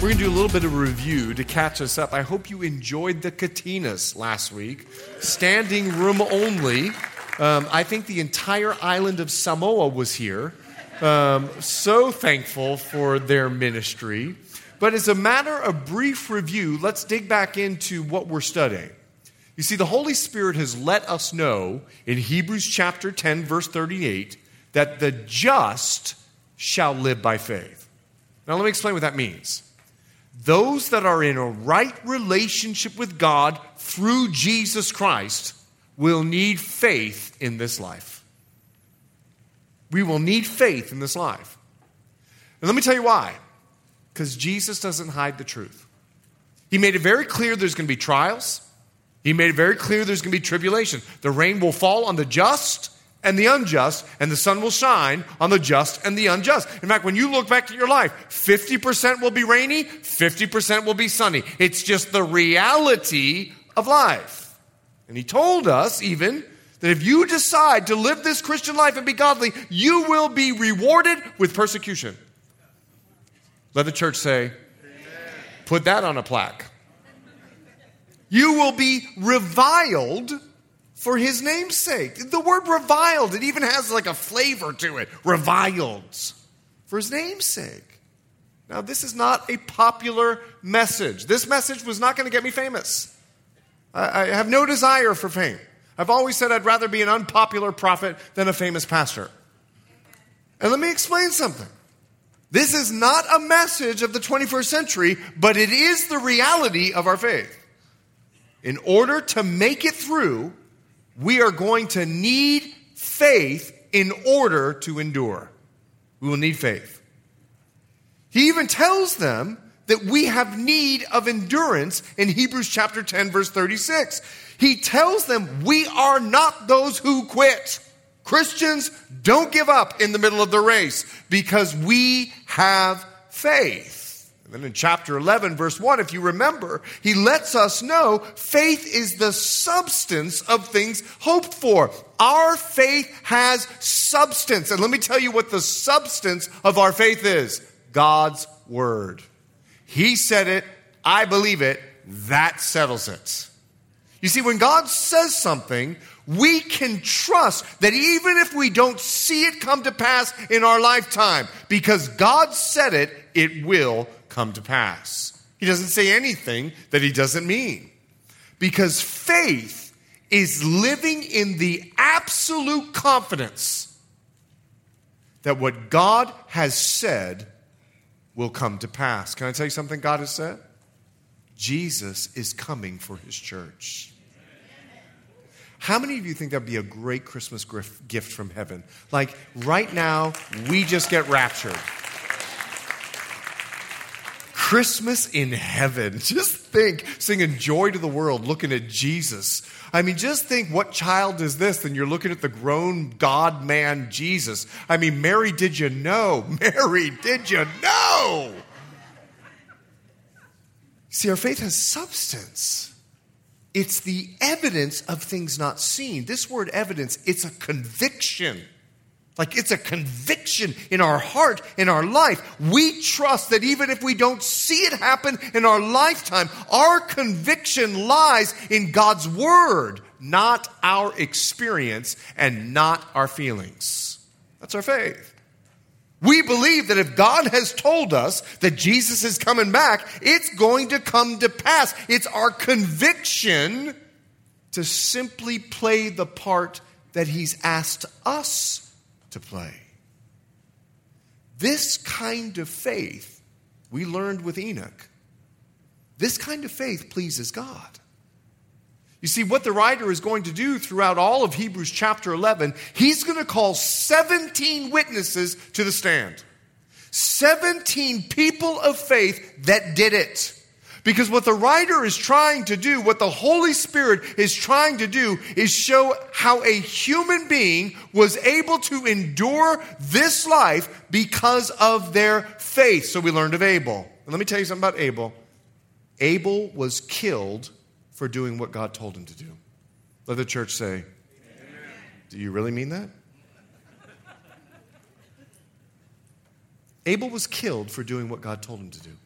We're going to do a little bit of a review to catch us up. I hope you enjoyed the Katinas last week. Standing room only. Um, I think the entire island of Samoa was here. Um, so thankful for their ministry. But as a matter of brief review, let's dig back into what we're studying. You see, the Holy Spirit has let us know in Hebrews chapter 10, verse 38, that the just shall live by faith. Now, let me explain what that means those that are in a right relationship with God through Jesus Christ will need faith in this life. We will need faith in this life. And let me tell you why. Because Jesus doesn't hide the truth. He made it very clear there's going to be trials. He made it very clear there's going to be tribulation. The rain will fall on the just and the unjust, and the sun will shine on the just and the unjust. In fact, when you look back at your life, 50% will be rainy, 50% will be sunny. It's just the reality of life. And he told us even that if you decide to live this Christian life and be godly, you will be rewarded with persecution. Let the church say, Amen. put that on a plaque. You will be reviled for his name's sake. The word reviled, it even has like a flavor to it. Reviled. For his name's sake. Now, this is not a popular message. This message was not going to get me famous. I, I have no desire for fame. I've always said I'd rather be an unpopular prophet than a famous pastor. And let me explain something. This is not a message of the 21st century, but it is the reality of our faith. In order to make it through, we are going to need faith in order to endure. We will need faith. He even tells them that we have need of endurance in Hebrews chapter 10, verse 36. He tells them we are not those who quit. Christians don't give up in the middle of the race because we have faith. And then in chapter 11, verse 1, if you remember, he lets us know faith is the substance of things hoped for. Our faith has substance. And let me tell you what the substance of our faith is God's word. He said it, I believe it, that settles it. You see, when God says something, we can trust that even if we don't see it come to pass in our lifetime, because God said it, it will come to pass. He doesn't say anything that he doesn't mean. Because faith is living in the absolute confidence that what God has said will come to pass. Can I tell you something God has said? Jesus is coming for his church. How many of you think that'd be a great Christmas gift from heaven? Like right now, we just get raptured. Christmas in heaven. Just think, singing joy to the world, looking at Jesus. I mean, just think what child is this? And you're looking at the grown God man Jesus. I mean, Mary, did you know? Mary, did you know? See, our faith has substance. It's the evidence of things not seen. This word evidence, it's a conviction. Like it's a conviction in our heart, in our life. We trust that even if we don't see it happen in our lifetime, our conviction lies in God's word, not our experience and not our feelings. That's our faith. We believe that if God has told us that Jesus is coming back, it's going to come to pass. It's our conviction to simply play the part that He's asked us to play. This kind of faith we learned with Enoch. This kind of faith pleases God. You see, what the writer is going to do throughout all of Hebrews chapter 11, he's going to call 17 witnesses to the stand. 17 people of faith that did it. Because what the writer is trying to do, what the Holy Spirit is trying to do, is show how a human being was able to endure this life because of their faith. So we learned of Abel. And let me tell you something about Abel. Abel was killed for doing what God told him to do. Let the church say, Amen. Do you really mean that? Abel was killed for doing what God told him to do.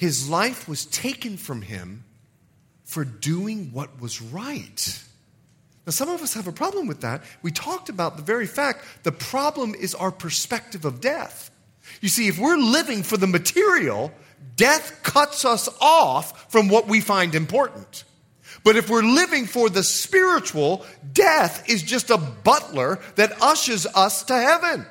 His life was taken from him for doing what was right. Now, some of us have a problem with that. We talked about the very fact the problem is our perspective of death. You see, if we're living for the material, death cuts us off from what we find important. But if we're living for the spiritual, death is just a butler that ushers us to heaven.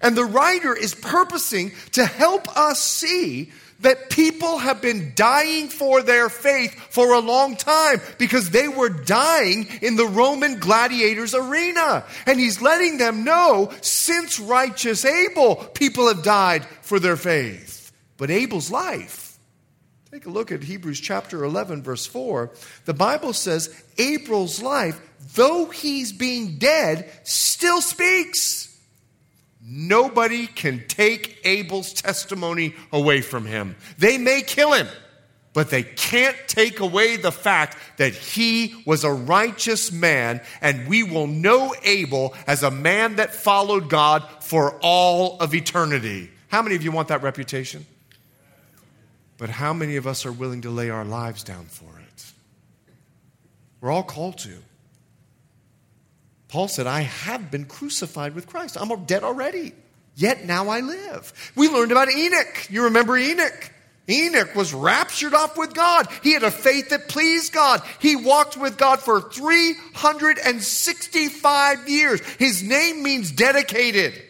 And the writer is purposing to help us see that people have been dying for their faith for a long time because they were dying in the Roman gladiators arena. And he's letting them know since righteous Abel, people have died for their faith. But Abel's life, take a look at Hebrews chapter 11, verse 4. The Bible says Abel's life, though he's being dead, still speaks. Nobody can take Abel's testimony away from him. They may kill him, but they can't take away the fact that he was a righteous man, and we will know Abel as a man that followed God for all of eternity. How many of you want that reputation? But how many of us are willing to lay our lives down for it? We're all called to. Paul said, I have been crucified with Christ. I'm dead already. Yet now I live. We learned about Enoch. You remember Enoch? Enoch was raptured off with God. He had a faith that pleased God. He walked with God for 365 years. His name means dedicated.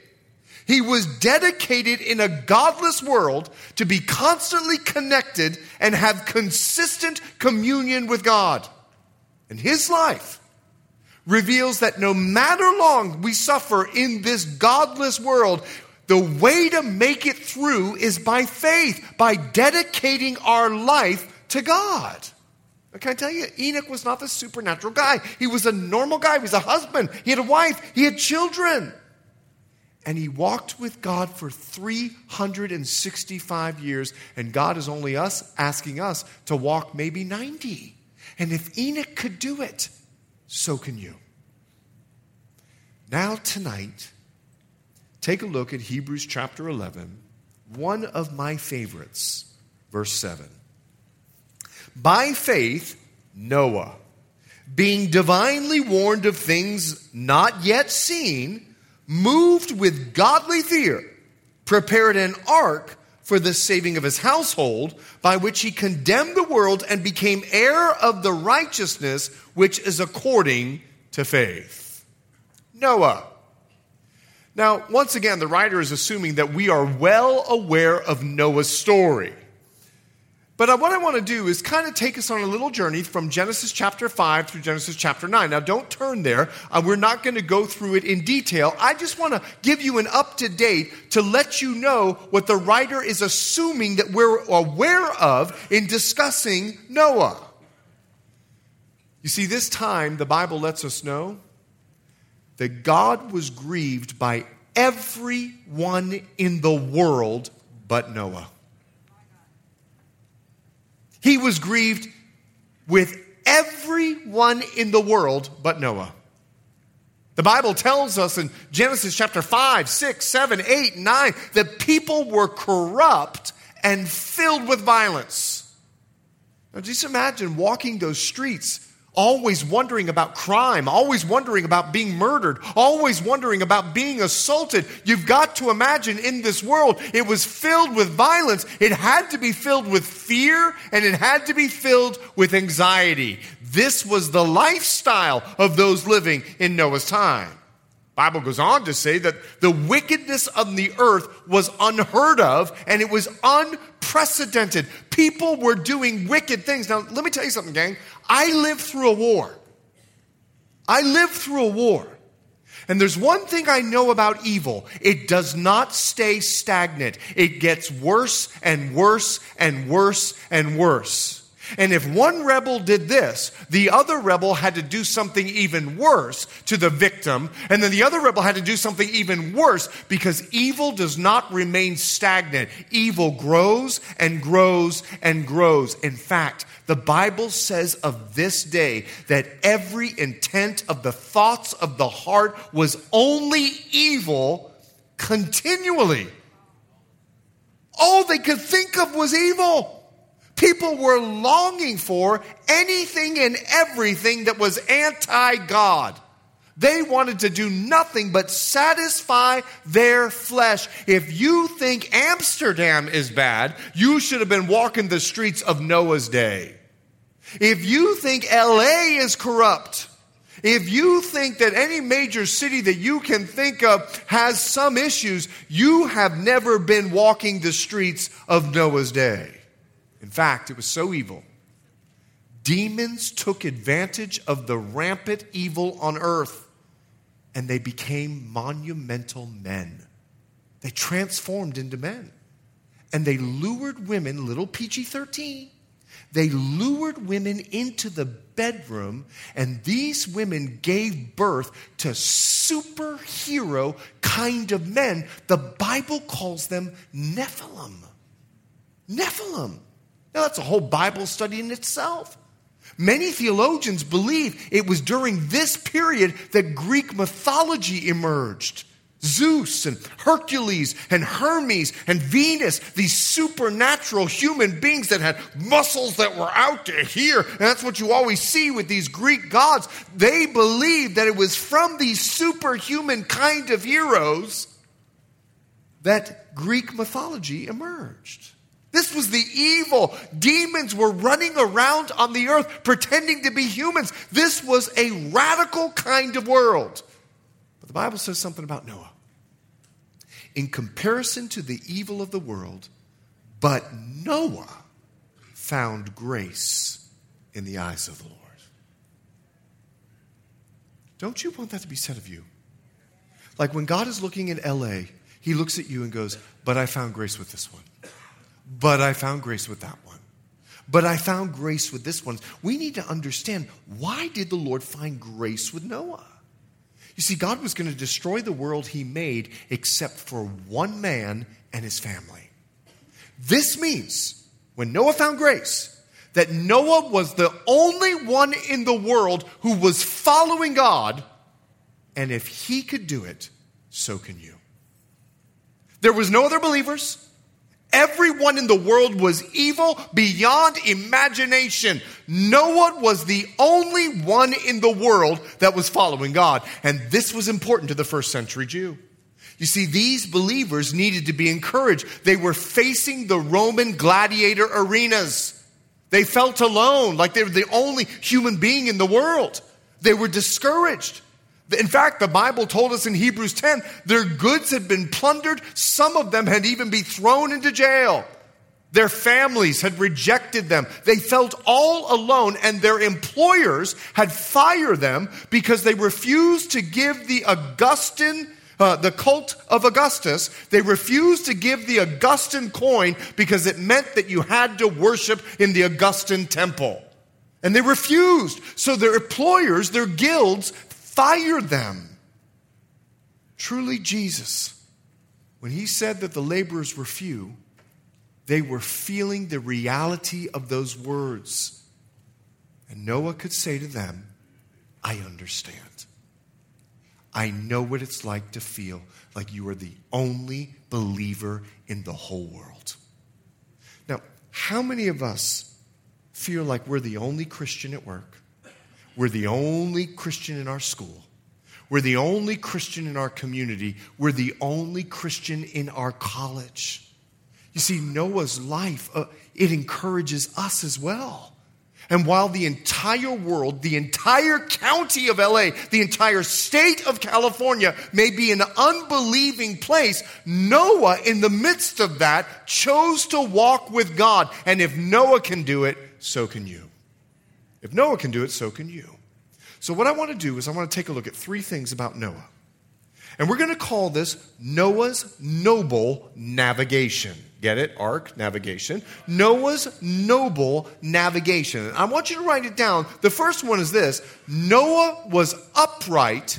He was dedicated in a godless world to be constantly connected and have consistent communion with God. And his life reveals that no matter long we suffer in this godless world, the way to make it through is by faith, by dedicating our life to God. Can I tell you, Enoch was not the supernatural guy. He was a normal guy. He was a husband. He had a wife. He had children. And he walked with God for 365 years. And God is only us asking us to walk maybe 90. And if Enoch could do it, so can you. Now, tonight, take a look at Hebrews chapter 11, one of my favorites, verse 7. By faith, Noah, being divinely warned of things not yet seen, moved with godly fear, prepared an ark for the saving of his household, by which he condemned the world and became heir of the righteousness which is according to faith. Noah. Now, once again, the writer is assuming that we are well aware of Noah's story. But uh, what I want to do is kind of take us on a little journey from Genesis chapter 5 through Genesis chapter 9. Now, don't turn there. Uh, we're not going to go through it in detail. I just want to give you an up to date to let you know what the writer is assuming that we're aware of in discussing Noah. You see, this time the Bible lets us know that God was grieved by everyone in the world but Noah. He was grieved with everyone in the world but Noah. The Bible tells us in Genesis chapter 5, 6, 7, 8, 9 that people were corrupt and filled with violence. Now, just imagine walking those streets always wondering about crime, always wondering about being murdered, always wondering about being assaulted. You've got to imagine in this world, it was filled with violence. It had to be filled with fear and it had to be filled with anxiety. This was the lifestyle of those living in Noah's time. Bible goes on to say that the wickedness of the earth was unheard of and it was unprecedented. People were doing wicked things. Now, let me tell you something, gang. I lived through a war. I lived through a war. And there's one thing I know about evil it does not stay stagnant, it gets worse and worse and worse and worse. And if one rebel did this, the other rebel had to do something even worse to the victim. And then the other rebel had to do something even worse because evil does not remain stagnant. Evil grows and grows and grows. In fact, the Bible says of this day that every intent of the thoughts of the heart was only evil continually. All they could think of was evil. People were longing for anything and everything that was anti God. They wanted to do nothing but satisfy their flesh. If you think Amsterdam is bad, you should have been walking the streets of Noah's day. If you think LA is corrupt, if you think that any major city that you can think of has some issues, you have never been walking the streets of Noah's day. In fact, it was so evil. Demons took advantage of the rampant evil on earth and they became monumental men. They transformed into men. And they lured women, little PG 13, they lured women into the bedroom, and these women gave birth to superhero kind of men. The Bible calls them Nephilim. Nephilim. Now, that's a whole Bible study in itself. Many theologians believe it was during this period that Greek mythology emerged. Zeus and Hercules and Hermes and Venus, these supernatural human beings that had muscles that were out to here. And that's what you always see with these Greek gods. They believed that it was from these superhuman kind of heroes that Greek mythology emerged. This was the evil. Demons were running around on the earth pretending to be humans. This was a radical kind of world. But the Bible says something about Noah. In comparison to the evil of the world, but Noah found grace in the eyes of the Lord. Don't you want that to be said of you? Like when God is looking at LA, he looks at you and goes, But I found grace with this one. But I found grace with that one. But I found grace with this one. We need to understand why did the Lord find grace with Noah? You see, God was going to destroy the world he made except for one man and his family. This means when Noah found grace, that Noah was the only one in the world who was following God, and if he could do it, so can you. There was no other believers. Everyone in the world was evil beyond imagination. Noah was the only one in the world that was following God. And this was important to the first century Jew. You see, these believers needed to be encouraged. They were facing the Roman gladiator arenas. They felt alone, like they were the only human being in the world. They were discouraged. In fact, the Bible told us in Hebrews 10 their goods had been plundered. Some of them had even been thrown into jail. Their families had rejected them. They felt all alone, and their employers had fired them because they refused to give the Augustan, uh, the cult of Augustus, they refused to give the Augustan coin because it meant that you had to worship in the Augustan temple. And they refused. So their employers, their guilds, fire them. Truly, Jesus, when he said that the laborers were few, they were feeling the reality of those words. And Noah could say to them, I understand. I know what it's like to feel like you are the only believer in the whole world. Now, how many of us feel like we're the only Christian at work? We're the only Christian in our school. We're the only Christian in our community. We're the only Christian in our college. You see, Noah's life, uh, it encourages us as well. And while the entire world, the entire county of LA, the entire state of California may be an unbelieving place, Noah, in the midst of that, chose to walk with God. And if Noah can do it, so can you. If Noah can do it, so can you. So, what I want to do is I want to take a look at three things about Noah. And we're going to call this Noah's Noble Navigation. Get it? Ark, navigation. Noah's noble navigation. And I want you to write it down. The first one is this Noah was upright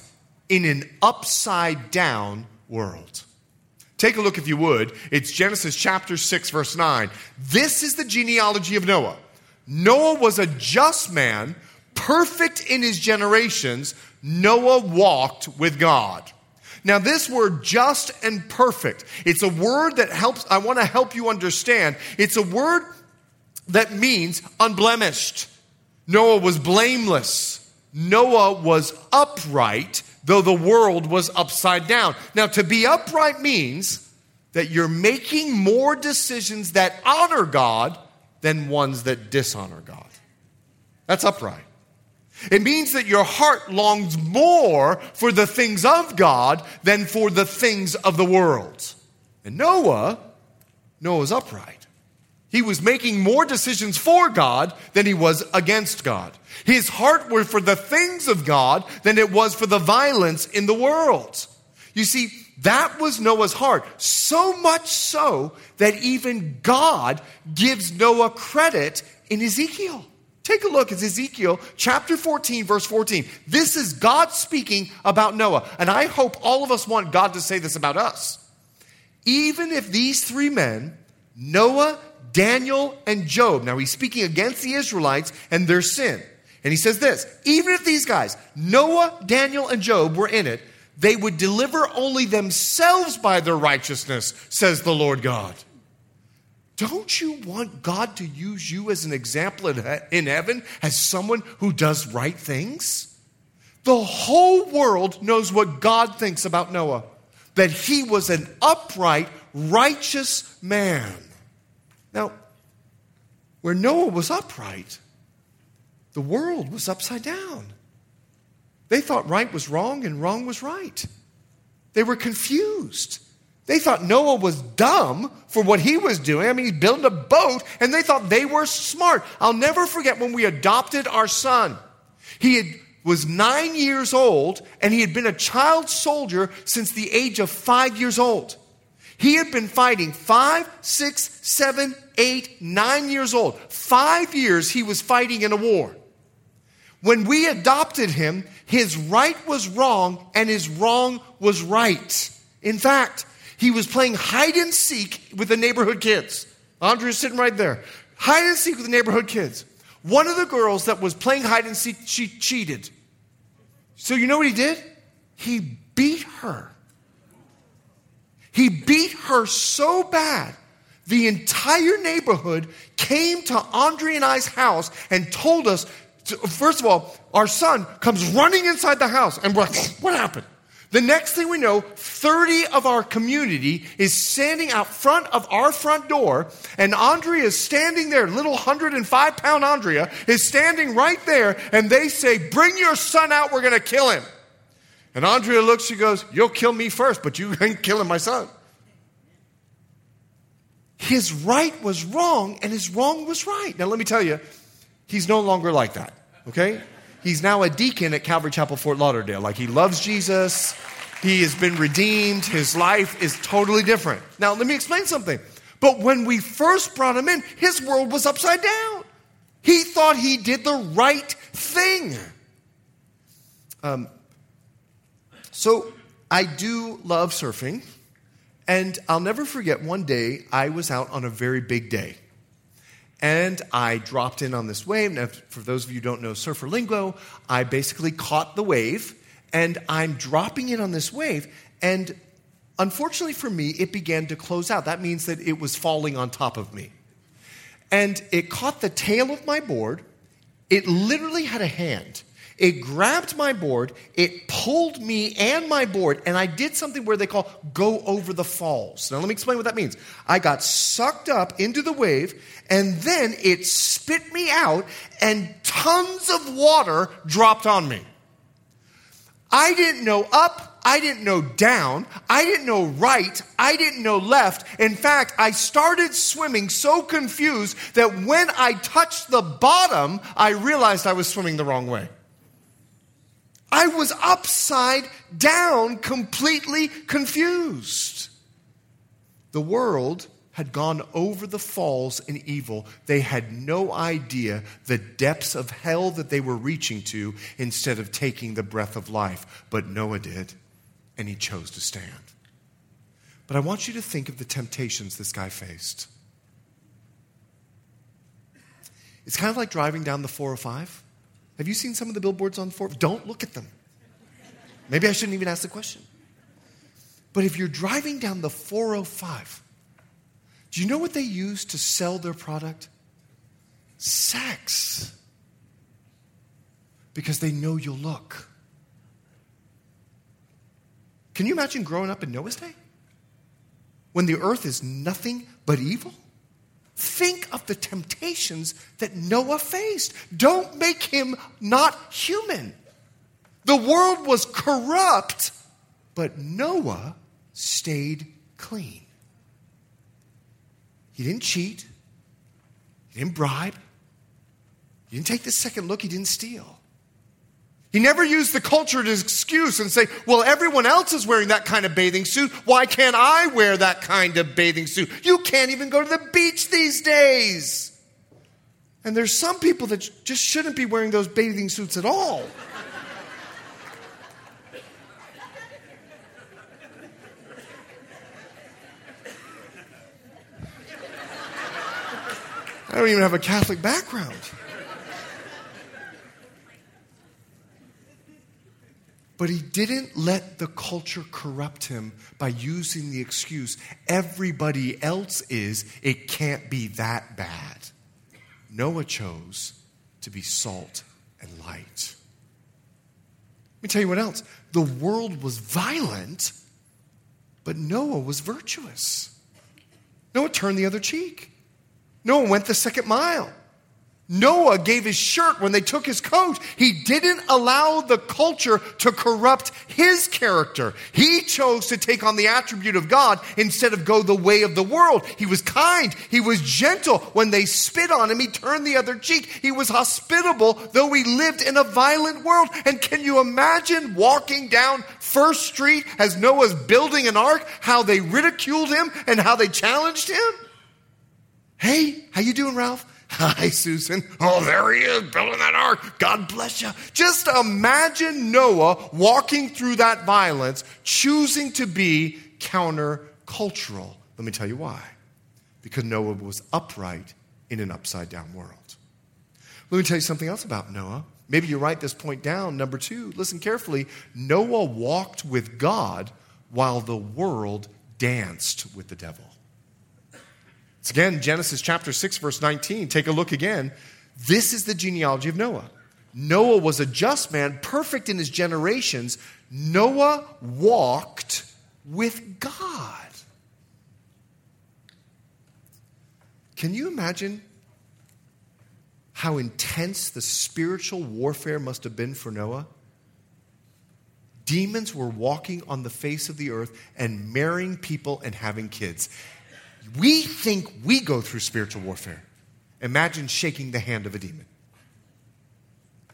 in an upside down world. Take a look, if you would. It's Genesis chapter 6, verse 9. This is the genealogy of Noah. Noah was a just man, perfect in his generations. Noah walked with God. Now, this word just and perfect, it's a word that helps, I want to help you understand. It's a word that means unblemished. Noah was blameless. Noah was upright, though the world was upside down. Now, to be upright means that you're making more decisions that honor God than ones that dishonor God. That's upright. It means that your heart longs more for the things of God than for the things of the world. And Noah, Noah was upright. He was making more decisions for God than he was against God. His heart was for the things of God than it was for the violence in the world. You see, that was Noah's heart. So much so that even God gives Noah credit in Ezekiel. Take a look at Ezekiel chapter 14, verse 14. This is God speaking about Noah. And I hope all of us want God to say this about us. Even if these three men, Noah, Daniel, and Job, now he's speaking against the Israelites and their sin. And he says this even if these guys, Noah, Daniel, and Job, were in it, they would deliver only themselves by their righteousness, says the Lord God. Don't you want God to use you as an example in heaven as someone who does right things? The whole world knows what God thinks about Noah that he was an upright, righteous man. Now, where Noah was upright, the world was upside down. They thought right was wrong and wrong was right. They were confused. They thought Noah was dumb for what he was doing. I mean, he's building a boat, and they thought they were smart. I'll never forget when we adopted our son. He had, was nine years old, and he had been a child soldier since the age of five years old. He had been fighting five, six, seven, eight, nine years old. Five years he was fighting in a war. When we adopted him, his right was wrong and his wrong was right. In fact, he was playing hide and seek with the neighborhood kids. Andrea's sitting right there. Hide and seek with the neighborhood kids. One of the girls that was playing hide and seek, she cheated. So you know what he did? He beat her. He beat her so bad, the entire neighborhood came to Andrea and I's house and told us, first of all, our son comes running inside the house and we're like, what happened? The next thing we know, 30 of our community is standing out front of our front door, and Andrea is standing there. Little 105 pound Andrea is standing right there, and they say, Bring your son out, we're to kill him. And Andrea looks, she goes, You'll kill me first, but you ain't killing my son. His right was wrong, and his wrong was right. Now, let me tell you, he's no longer like that, okay? He's now a deacon at Calvary Chapel, Fort Lauderdale. Like he loves Jesus. He has been redeemed. His life is totally different. Now, let me explain something. But when we first brought him in, his world was upside down. He thought he did the right thing. Um, so I do love surfing. And I'll never forget one day I was out on a very big day. And I dropped in on this wave. Now, for those of you who don't know surfer lingo, I basically caught the wave and I'm dropping in on this wave. And unfortunately for me, it began to close out. That means that it was falling on top of me. And it caught the tail of my board. It literally had a hand. It grabbed my board, it pulled me and my board, and I did something where they call go over the falls. Now, let me explain what that means. I got sucked up into the wave, and then it spit me out, and tons of water dropped on me. I didn't know up, I didn't know down. I didn't know right. I didn't know left. In fact, I started swimming so confused that when I touched the bottom, I realized I was swimming the wrong way. I was upside down, completely confused. The world had gone over the falls in evil. They had no idea the depths of hell that they were reaching to instead of taking the breath of life. But Noah did, and he chose to stand. But I want you to think of the temptations this guy faced. It's kind of like driving down the 405. Have you seen some of the billboards on 405? Don't look at them. Maybe I shouldn't even ask the question. But if you're driving down the 405, do you know what they use to sell their product? Sex. Because they know you'll look. Can you imagine growing up in Noah's day? When the earth is nothing but evil? Think of the temptations that Noah faced. Don't make him not human. The world was corrupt, but Noah stayed clean. He didn't cheat, he didn't bribe, he didn't take the second look, he didn't steal. He never used the culture as excuse and say, well, everyone else is wearing that kind of bathing suit. Why can't I wear that kind of bathing suit? You can't even go to the beach these days. And there's some people that just shouldn't be wearing those bathing suits at all. I don't even have a Catholic background. But he didn't let the culture corrupt him by using the excuse, everybody else is, it can't be that bad. Noah chose to be salt and light. Let me tell you what else. The world was violent, but Noah was virtuous. Noah turned the other cheek. Noah went the second mile. Noah gave his shirt when they took his coat. He didn't allow the culture to corrupt his character. He chose to take on the attribute of God instead of go the way of the world. He was kind. He was gentle. When they spit on him, he turned the other cheek. He was hospitable, though he lived in a violent world. And can you imagine walking down First Street as Noah's building an ark, how they ridiculed him and how they challenged him? Hey, how you doing, Ralph? Hi, Susan. Oh, there he is, building that ark. God bless you. Just imagine Noah walking through that violence, choosing to be countercultural. Let me tell you why. Because Noah was upright in an upside down world. Let me tell you something else about Noah. Maybe you write this point down. Number two, listen carefully. Noah walked with God while the world danced with the devil. It's again Genesis chapter 6, verse 19. Take a look again. This is the genealogy of Noah. Noah was a just man, perfect in his generations. Noah walked with God. Can you imagine how intense the spiritual warfare must have been for Noah? Demons were walking on the face of the earth and marrying people and having kids. We think we go through spiritual warfare. Imagine shaking the hand of a demon.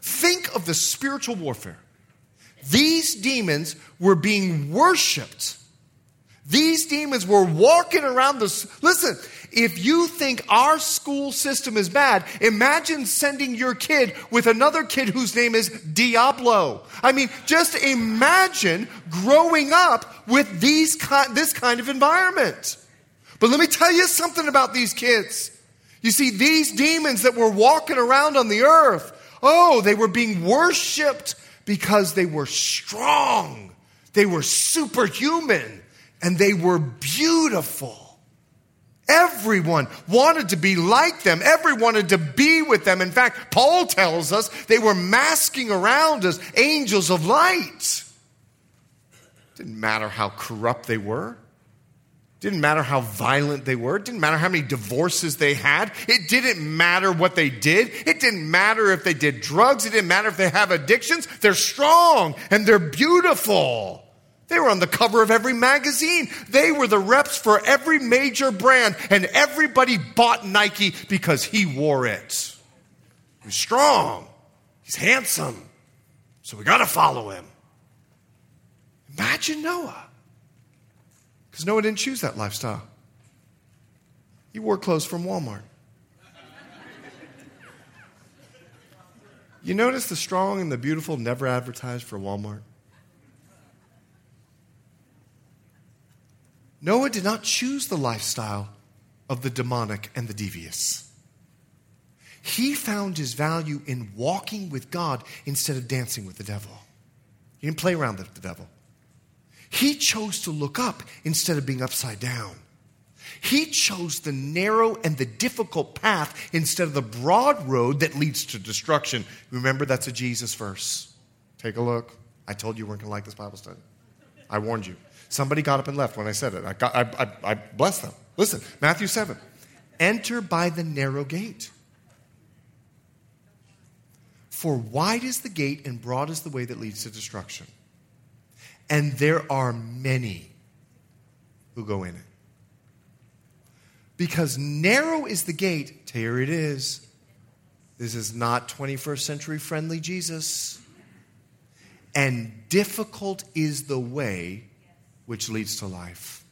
Think of the spiritual warfare. These demons were being worshiped. These demons were walking around this. Listen, if you think our school system is bad, imagine sending your kid with another kid whose name is Diablo. I mean, just imagine growing up with these, this kind of environment. But let me tell you something about these kids. You see, these demons that were walking around on the earth, oh, they were being worshiped because they were strong, they were superhuman, and they were beautiful. Everyone wanted to be like them. Everyone wanted to be with them. In fact, Paul tells us they were masking around as angels of light. Didn't matter how corrupt they were. Didn't matter how violent they were. It didn't matter how many divorces they had. It didn't matter what they did. It didn't matter if they did drugs. It didn't matter if they have addictions. They're strong and they're beautiful. They were on the cover of every magazine. They were the reps for every major brand, and everybody bought Nike because he wore it. He's strong. He's handsome. So we got to follow him. Imagine Noah. Because Noah didn't choose that lifestyle. He wore clothes from Walmart. You notice the strong and the beautiful never advertised for Walmart? Noah did not choose the lifestyle of the demonic and the devious. He found his value in walking with God instead of dancing with the devil. He didn't play around with the devil. He chose to look up instead of being upside down. He chose the narrow and the difficult path instead of the broad road that leads to destruction. Remember, that's a Jesus verse. Take a look. I told you you weren't going to like this Bible study. I warned you. Somebody got up and left when I said it. I, got, I, I, I blessed them. Listen, Matthew 7. Enter by the narrow gate. For wide is the gate and broad is the way that leads to destruction. And there are many who go in it. Because narrow is the gate, here it is. This is not 21st century friendly Jesus. And difficult is the way which leads to life.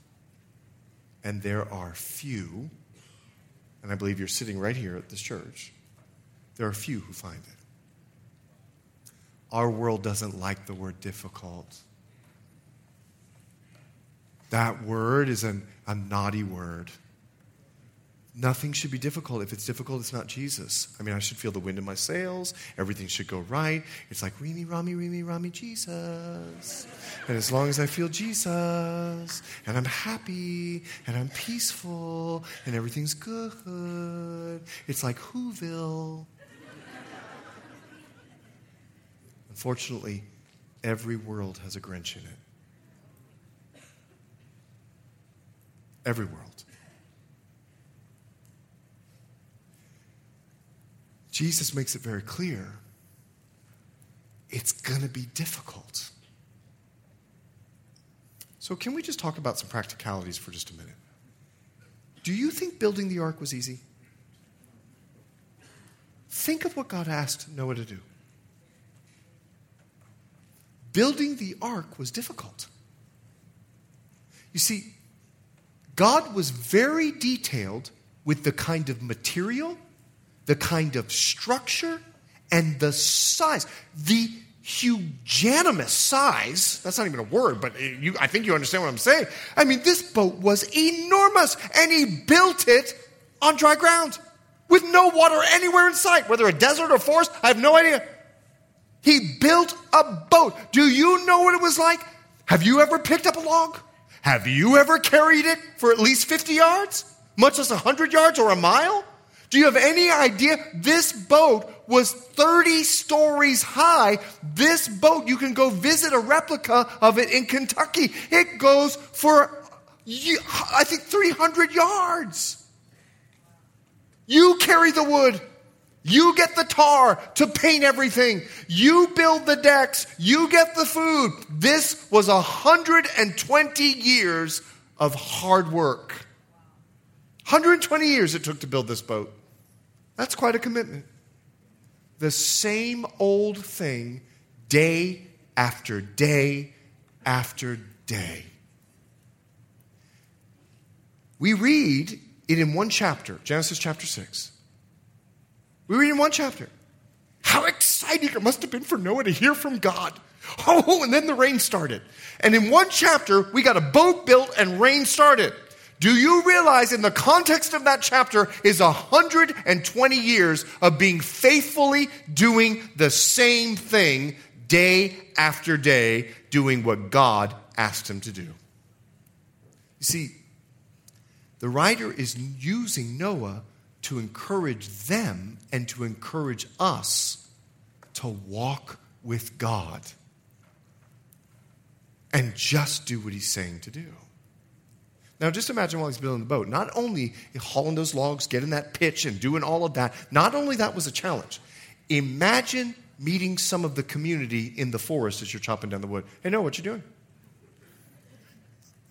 And there are few, and I believe you're sitting right here at this church, there are few who find it. Our world doesn't like the word difficult. That word is an, a naughty word. Nothing should be difficult. If it's difficult, it's not Jesus. I mean, I should feel the wind in my sails. Everything should go right. It's like, Remy, Rami, Remy, Rami, Jesus. And as long as I feel Jesus, and I'm happy, and I'm peaceful, and everything's good, it's like Whoville. Unfortunately, every world has a Grinch in it. Every world. Jesus makes it very clear it's going to be difficult. So, can we just talk about some practicalities for just a minute? Do you think building the ark was easy? Think of what God asked Noah to do. Building the ark was difficult. You see, God was very detailed with the kind of material the kind of structure and the size. The hugeanimous size, that's not even a word, but you, I think you understand what I'm saying. I mean, this boat was enormous, and he built it on dry ground with no water anywhere in sight, whether a desert or forest, I have no idea. He built a boat. Do you know what it was like? Have you ever picked up a log? Have you ever carried it for at least 50 yards? Much less 100 yards or a mile? Do you have any idea? This boat was 30 stories high. This boat, you can go visit a replica of it in Kentucky. It goes for, I think, 300 yards. You carry the wood. You get the tar to paint everything. You build the decks. You get the food. This was 120 years of hard work. 120 years it took to build this boat. That's quite a commitment. The same old thing day after day after day. We read it in one chapter, Genesis chapter 6. We read in one chapter. How exciting it must have been for Noah to hear from God. Oh, and then the rain started. And in one chapter, we got a boat built and rain started. Do you realize in the context of that chapter is 120 years of being faithfully doing the same thing day after day, doing what God asked him to do? You see, the writer is using Noah to encourage them and to encourage us to walk with God and just do what he's saying to do. Now, just imagine while he's building the boat, not only hauling those logs, getting that pitch, and doing all of that, not only that was a challenge. Imagine meeting some of the community in the forest as you're chopping down the wood. Hey, Noah, what you doing?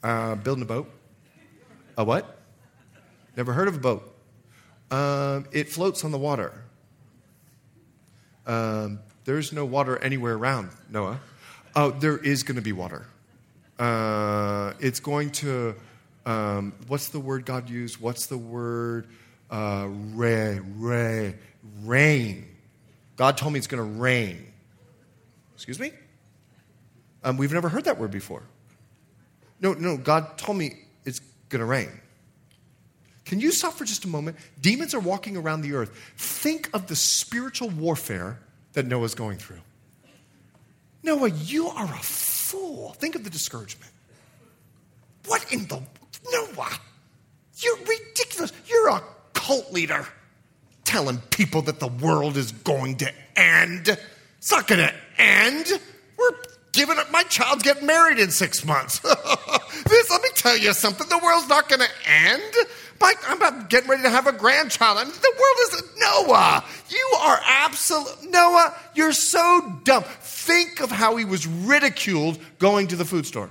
Uh, building a boat. A what? Never heard of a boat. Um, it floats on the water. Um, there's no water anywhere around, Noah. Oh, there is going to be water. Uh, it's going to, um, what's the word God used? What's the word? Uh, ray, ray, rain. God told me it's going to rain. Excuse me? Um, we've never heard that word before. No, no, God told me it's going to rain. Can you stop for just a moment? Demons are walking around the earth. Think of the spiritual warfare that Noah's going through. Noah, you are a fool. Think of the discouragement. What in the Noah? You're ridiculous. You're a cult leader telling people that the world is going to end. It's not going to end. We're giving up. My child's getting married in six months. this, let me tell you something. The world's not going to end. I'm about getting ready to have a grandchild. I mean, the world is Noah. You are absolute Noah. You're so dumb. Think of how he was ridiculed going to the food store.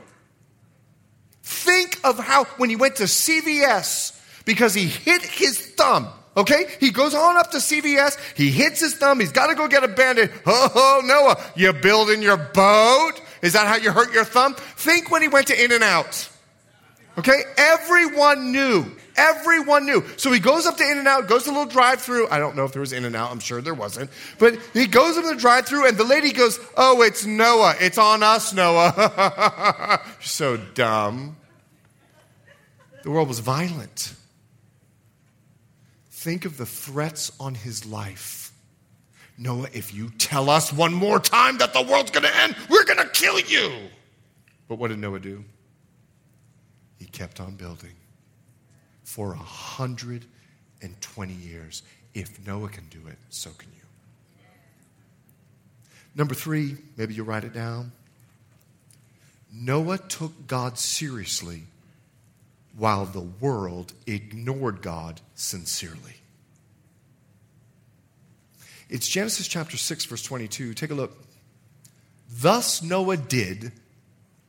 Think of how when he went to CVS because he hit his thumb. Okay? He goes on up to CVS. He hits his thumb. He's got to go get a band-aid. Oh, Noah, you building your boat? Is that how you hurt your thumb? Think when he went to In-N-Out. Okay? Everyone knew Everyone knew. So he goes up to In-N-Out, goes to a little drive through. I don't know if there was In-N-Out, I'm sure there wasn't. But he goes up to the drive through, and the lady goes, Oh, it's Noah. It's on us, Noah. so dumb. The world was violent. Think of the threats on his life. Noah, if you tell us one more time that the world's going to end, we're going to kill you. But what did Noah do? He kept on building for 120 years. If Noah can do it, so can you. Number three, maybe you write it down. Noah took God seriously while the world ignored God sincerely. It's Genesis chapter 6, verse 22. Take a look. Thus Noah did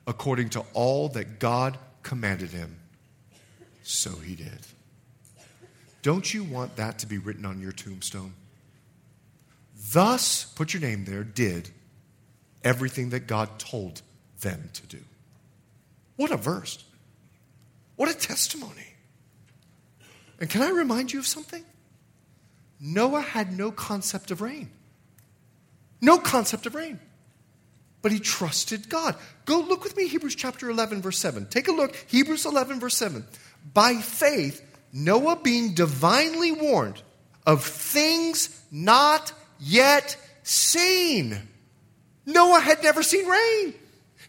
according to all that God commanded him so he did. Don't you want that to be written on your tombstone? Thus, put your name there, did everything that God told them to do. What a verse. What a testimony. And can I remind you of something? Noah had no concept of rain. No concept of rain. But he trusted God. Go look with me, Hebrews chapter 11, verse 7. Take a look, Hebrews 11, verse 7 by faith, Noah being divinely warned of things not yet seen. Noah had never seen rain.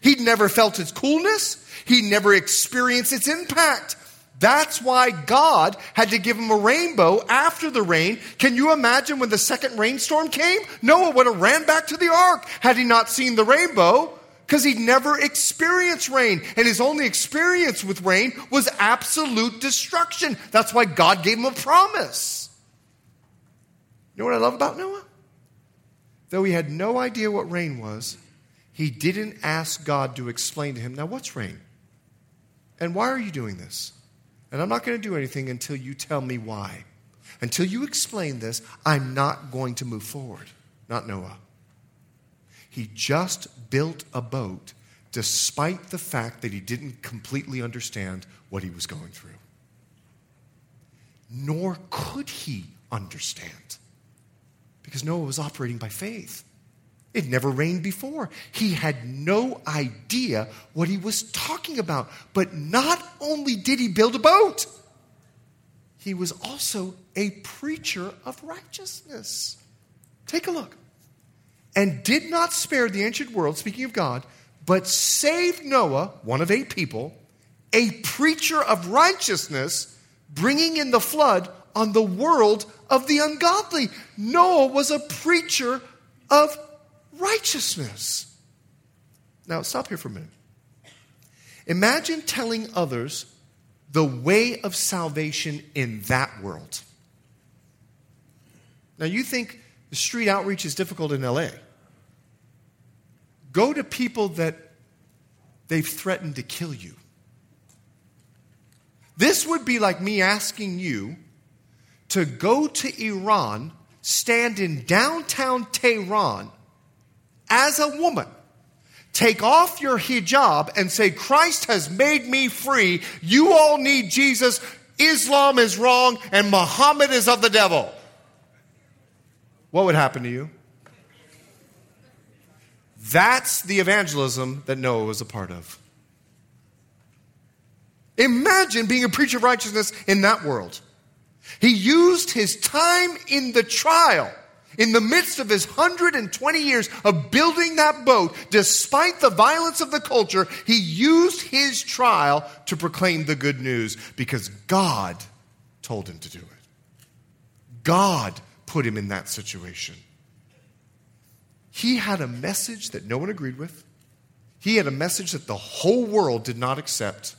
He'd never felt its coolness. He'd never experienced its impact. That's why God had to give him a rainbow after the rain. Can you imagine when the second rainstorm came? Noah would have ran back to the ark had he not seen the rainbow because he'd never experienced rain. And his only experience with rain was absolute destruction. That's why God gave him a promise. You know what I love about Noah? Though he had no idea what rain was, he didn't ask God to explain to him, now what's rain? And why are you doing this? And I'm not going to do anything until you tell me why. Until you explain this, I'm not going to move forward. Not Noah. He just built a boat despite the fact that he didn't completely understand what he was going through. Nor could he understand because Noah was operating by faith. It never rained before. He had no idea what he was talking about. But not only did he build a boat, he was also a preacher of righteousness. Take a look and did not spare the ancient world, speaking of God, but saved Noah, one of eight people, a preacher of righteousness, bringing in the flood on the world of the ungodly. Noah was a preacher of righteousness. Now, stop here for a minute. Imagine telling others the way of salvation in that world. Now, you think street outreach is difficult in LA. Go to people that they've threatened to kill you. This would be like me asking you to go to Iran, stand in downtown Tehran, as a woman, take off your hijab and say, Christ has made me free. You all need Jesus. Islam is wrong and Muhammad is of the devil. What would happen to you? That's the evangelism that Noah was a part of. Imagine being a preacher of righteousness in that world. He used his time in the trial, in the midst of his 120 years of building that boat, despite the violence of the culture, he used his trial to proclaim the good news because God told him to do it. God put him in that situation. He had a message that no one agreed with. He had a message that the whole world did not accept.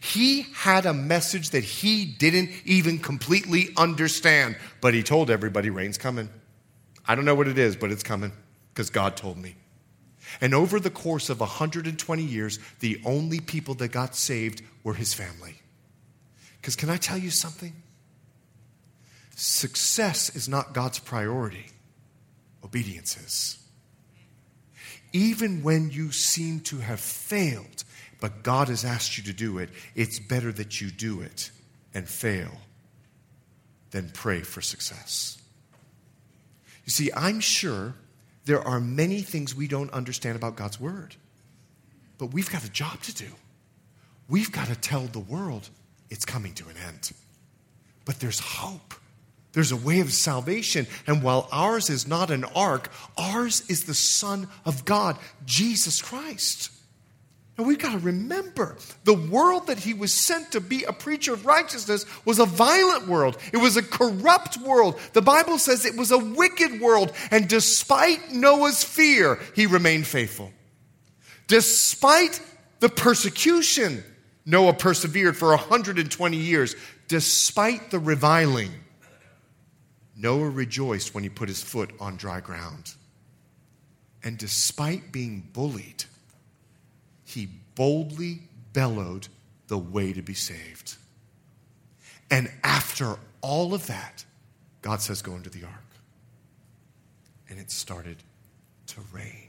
He had a message that he didn't even completely understand, but he told everybody rain's coming. I don't know what it is, but it's coming because God told me. And over the course of 120 years, the only people that got saved were his family. Because can I tell you something? Success is not God's priority obedience is. Even when you seem to have failed, but God has asked you to do it, it's better that you do it and fail than pray for success. You see, I'm sure there are many things we don't understand about God's Word, but we've got a job to do. We've got to tell the world it's coming to an end. But there's hope. There's a way of salvation. And while ours is not an ark, ours is the Son of God, Jesus Christ. And we've got to remember the world that he was sent to be a preacher of righteousness was a violent world. It was a corrupt world. The Bible says it was a wicked world. And despite Noah's fear, he remained faithful. Despite the persecution, Noah persevered for 120 years. Despite the reviling, Noah rejoiced when he put his foot on dry ground. And despite being bullied, he boldly bellowed the way to be saved. And after all of that, God says, Go into the ark. And it started to rain.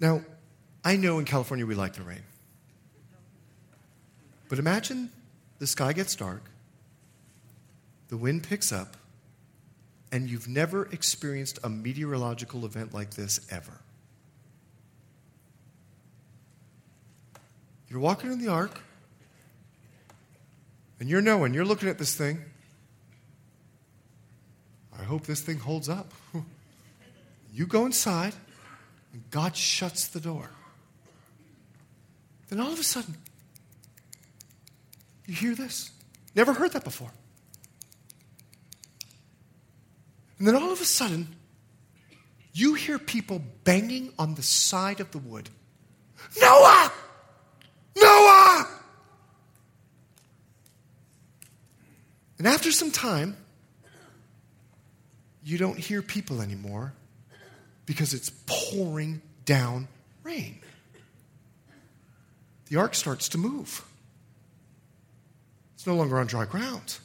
Now, I know in California we like the rain. But imagine the sky gets dark, the wind picks up, and you've never experienced a meteorological event like this ever. You're walking in the ark, and you're knowing, you're looking at this thing. I hope this thing holds up. You go inside, and God shuts the door. Then all of a sudden, you hear this? Never heard that before. And then all of a sudden, you hear people banging on the side of the wood. Noah! Noah! And after some time, you don't hear people anymore because it's pouring down rain. The ark starts to move. It's no longer on dry ground.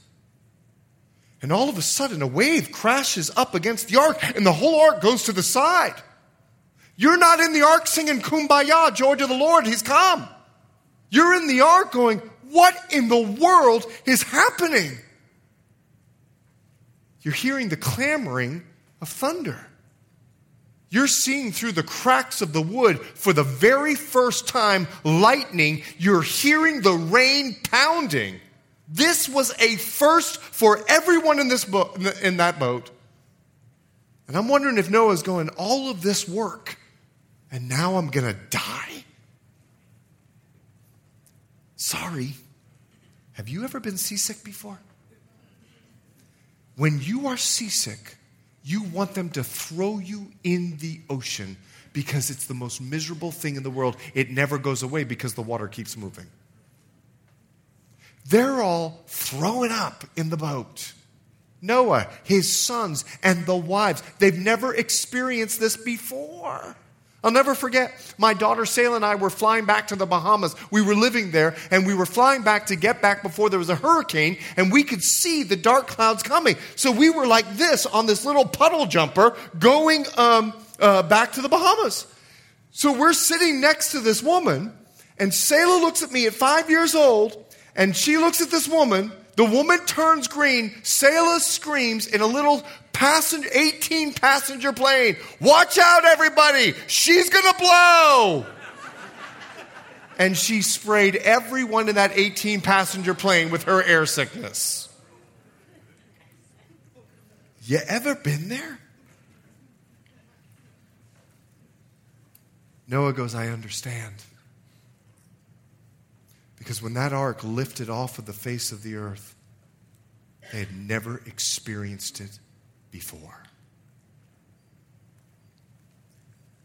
And all of a sudden, a wave crashes up against the ark, and the whole ark goes to the side. You're not in the ark singing Kumbaya, joy to the Lord, He's come. You're in the ark going, What in the world is happening? You're hearing the clamoring of thunder. You're seeing through the cracks of the wood for the very first time lightning. You're hearing the rain pounding. This was a first for everyone in, this boat, in that boat. And I'm wondering if Noah's going, all of this work, and now I'm going to die? Sorry. Have you ever been seasick before? When you are seasick, you want them to throw you in the ocean because it's the most miserable thing in the world. It never goes away because the water keeps moving. They're all throwing up in the boat. Noah, his sons, and the wives. They've never experienced this before. I'll never forget. My daughter Sayla and I were flying back to the Bahamas. We were living there, and we were flying back to get back before there was a hurricane, and we could see the dark clouds coming. So we were like this on this little puddle jumper going um, uh, back to the Bahamas. So we're sitting next to this woman, and Sayla looks at me at five years old, and she looks at this woman. The woman turns green. Sayla screams in a little passenger, 18 passenger plane. Watch out, everybody. She's going to blow. and she sprayed everyone in that 18 passenger plane with her air sickness. You ever been there? Noah goes, I understand. Because when that ark lifted off of the face of the earth, they had never experienced it before.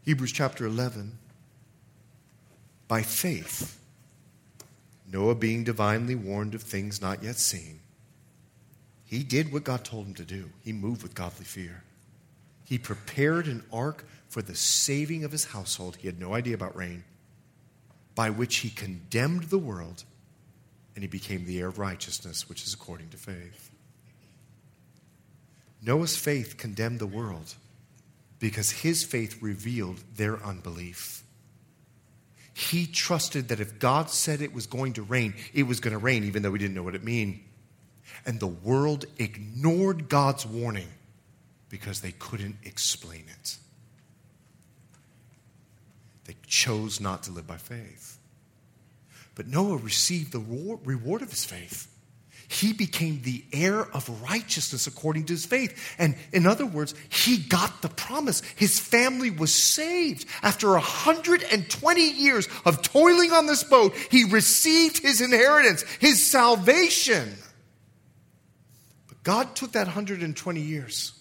Hebrews chapter 11. By faith, Noah being divinely warned of things not yet seen, he did what God told him to do. He moved with godly fear. He prepared an ark for the saving of his household. He had no idea about rain, by which he condemned the world and he became the heir of righteousness, which is according to faith. Noah's faith condemned the world because his faith revealed their unbelief. He trusted that if God said it was going to rain, it was going to rain, even though he didn't know what it meant. And the world ignored God's warning because they couldn't explain it. They chose not to live by faith. But Noah received the reward of his faith he became the heir of righteousness according to his faith. And in other words, he got the promise. His family was saved. After 120 years of toiling on this boat, he received his inheritance, his salvation. But God took that 120 years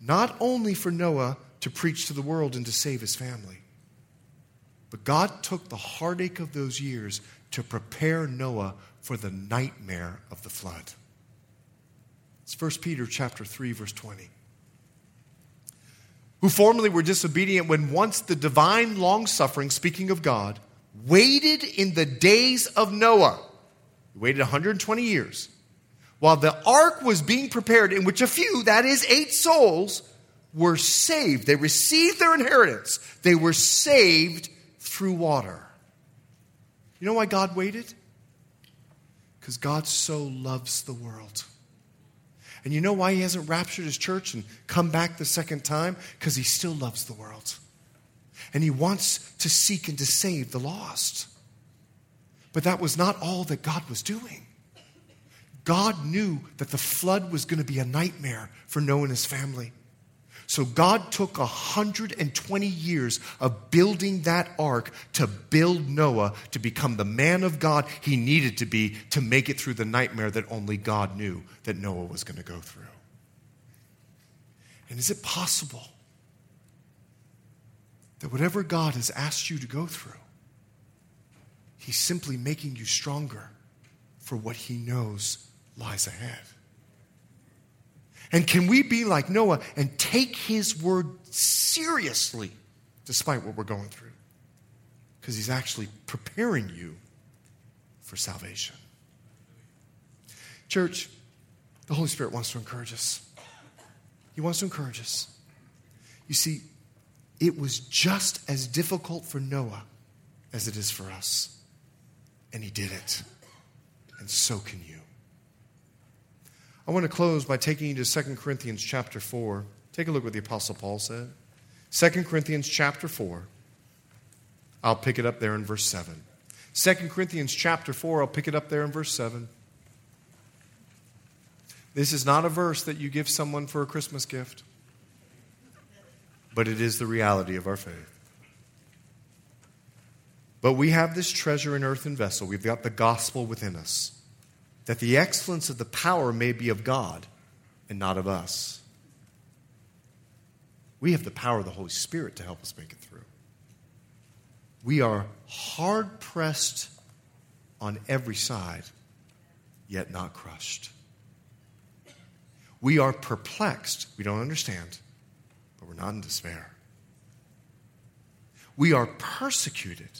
not only for Noah to preach to the world and to save his family, but God took the heartache of those years to prepare Noah for the nightmare of the flood. It's 1 Peter chapter 3 verse 20. Who formerly were disobedient when once the divine long-suffering speaking of God waited in the days of Noah. He waited 120 years while the ark was being prepared in which a few that is 8 souls were saved. They received their inheritance. They were saved through water. You know why God waited? Because God so loves the world. And you know why he hasn't raptured his church and come back the second time? Because he still loves the world. And he wants to seek and to save the lost. But that was not all that God was doing. God knew that the flood was going to be a nightmare for Noah and his family. So God took 120 years of building that ark to build Noah to become the man of God he needed to be to make it through the nightmare that only God knew that Noah was going to go through. And is it possible that whatever God has asked you to go through, He's simply making you stronger for what He knows lies ahead? And can we be like Noah and take his word seriously despite what we're going through? Because he's actually preparing you for salvation. Church, the Holy Spirit wants to encourage us. He wants to encourage us. You see, it was just as difficult for Noah as it is for us. And he did it. And so can you. I want to close by taking you to 2 Corinthians chapter 4. Take a look what the Apostle Paul said. 2 Corinthians chapter 4. I'll pick it up there in verse 7. 2 Corinthians chapter 4, I'll pick it up there in verse 7. This is not a verse that you give someone for a Christmas gift, but it is the reality of our faith. But we have this treasure in earthen vessel. We've got the gospel within us that the excellence of the power may be of God and not of us. We have the power of the Holy Spirit to help us make it through. We are hard pressed on every side, yet not crushed. We are perplexed. We don't understand, but we're not in despair. We are persecuted,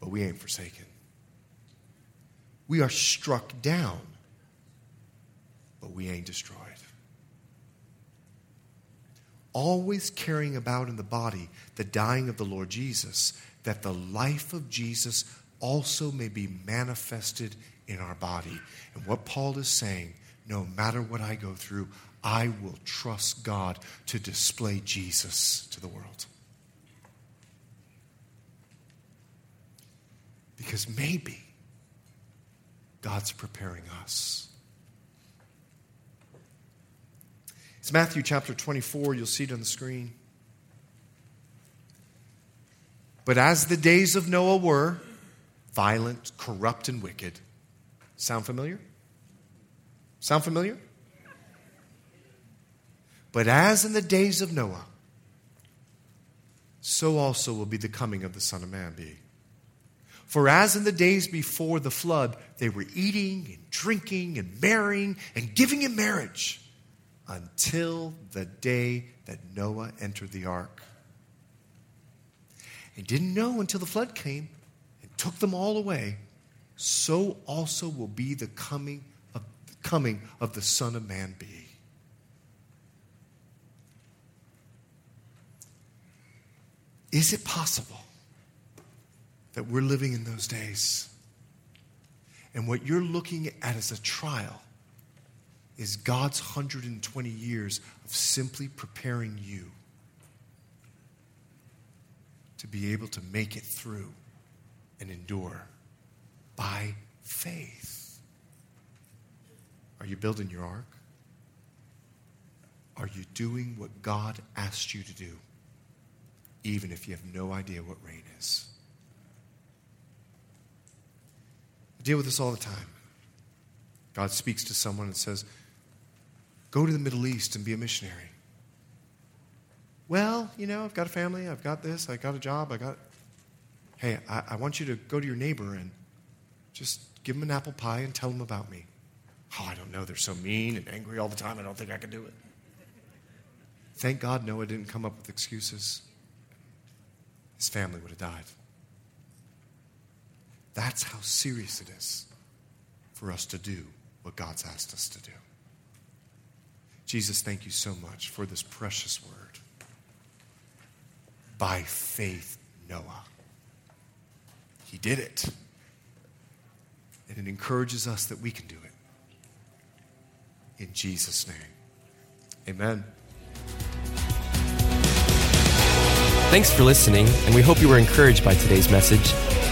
but we ain't forsaken. We are struck down, but we ain't destroyed. Always carrying about in the body the dying of the Lord Jesus, that the life of Jesus also may be manifested in our body. And what Paul is saying, no matter what I go through, I will trust God to display Jesus to the world. Because maybe God's preparing us. It's Matthew chapter 24. You'll see it on the screen. But as the days of Noah were, violent, corrupt, and wicked. Sound familiar? Sound familiar? But as in the days of Noah, so also will be the coming of the Son of Man be. For as in the days before the flood, they were eating and drinking and marrying and giving in marriage until the day that Noah entered the ark. And didn't know until the flood came and took them all away. So also will be the coming of, the coming of the Son of Man be. Is it possible that we're living in those days? And what you're looking at as a trial is God's 120 years of simply preparing you to be able to make it through and endure by faith. Are you building your ark? Are you doing what God asked you to do? even if you have no idea what rain is. I deal with this all the time. God speaks to someone and says, Go to the Middle East and be a missionary. Well, you know, I've got a family, I've got this, I got a job, I got. Hey, I, I want you to go to your neighbor and just give them an apple pie and tell them about me. Oh, I don't know, they're so mean and angry all the time, I don't think I can do it. Thank God Noah didn't come up with excuses his family would have died. That's how serious it is for us to do what God's asked us to do. Jesus, thank you so much for this precious word. By faith, Noah. He did it. And it encourages us that we can do it. In Jesus' name. Amen. Thanks for listening, and we hope you were encouraged by today's message.